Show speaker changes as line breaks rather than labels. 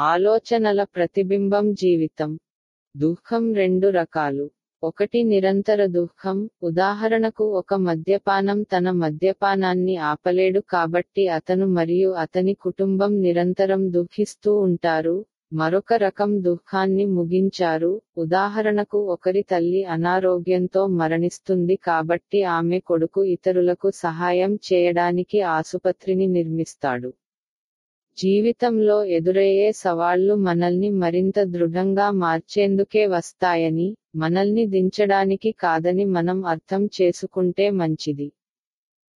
ఆలోచనల ప్రతిబింబం జీవితం. దుఃఖం రెండు రకాలు. ఒకటి నిరంతర దుఃఖం. ఉదాహరణకు ఒక మద్యపానం తన మద్యపానాన్ని ఆపలేడు కాబట్టి అతను మరియు అతని కుటుంబం నిరంతరం దుఃఖిస్తూ ఉంటారు. మరొక రకం దుఃఖాన్ని ముగించారు. ఉదాహరణకు ఒకరి తల్లి అనారోగ్యంతో మరణిస్తుంది కాబట్టి ఆమె కొడుకు ఇతరులకు సహాయం చేయడానికి ఆసుపత్రిని నిర్మిస్తాడు. జీవితంలో ఎదురయ్యే సవాళ్ళు మనల్ని మరింత దృఢంగా మార్చేందుకే వస్తాయని మనల్ని దించడానికి కాదని మనం అర్థం చేసుకుంటే మంచిది.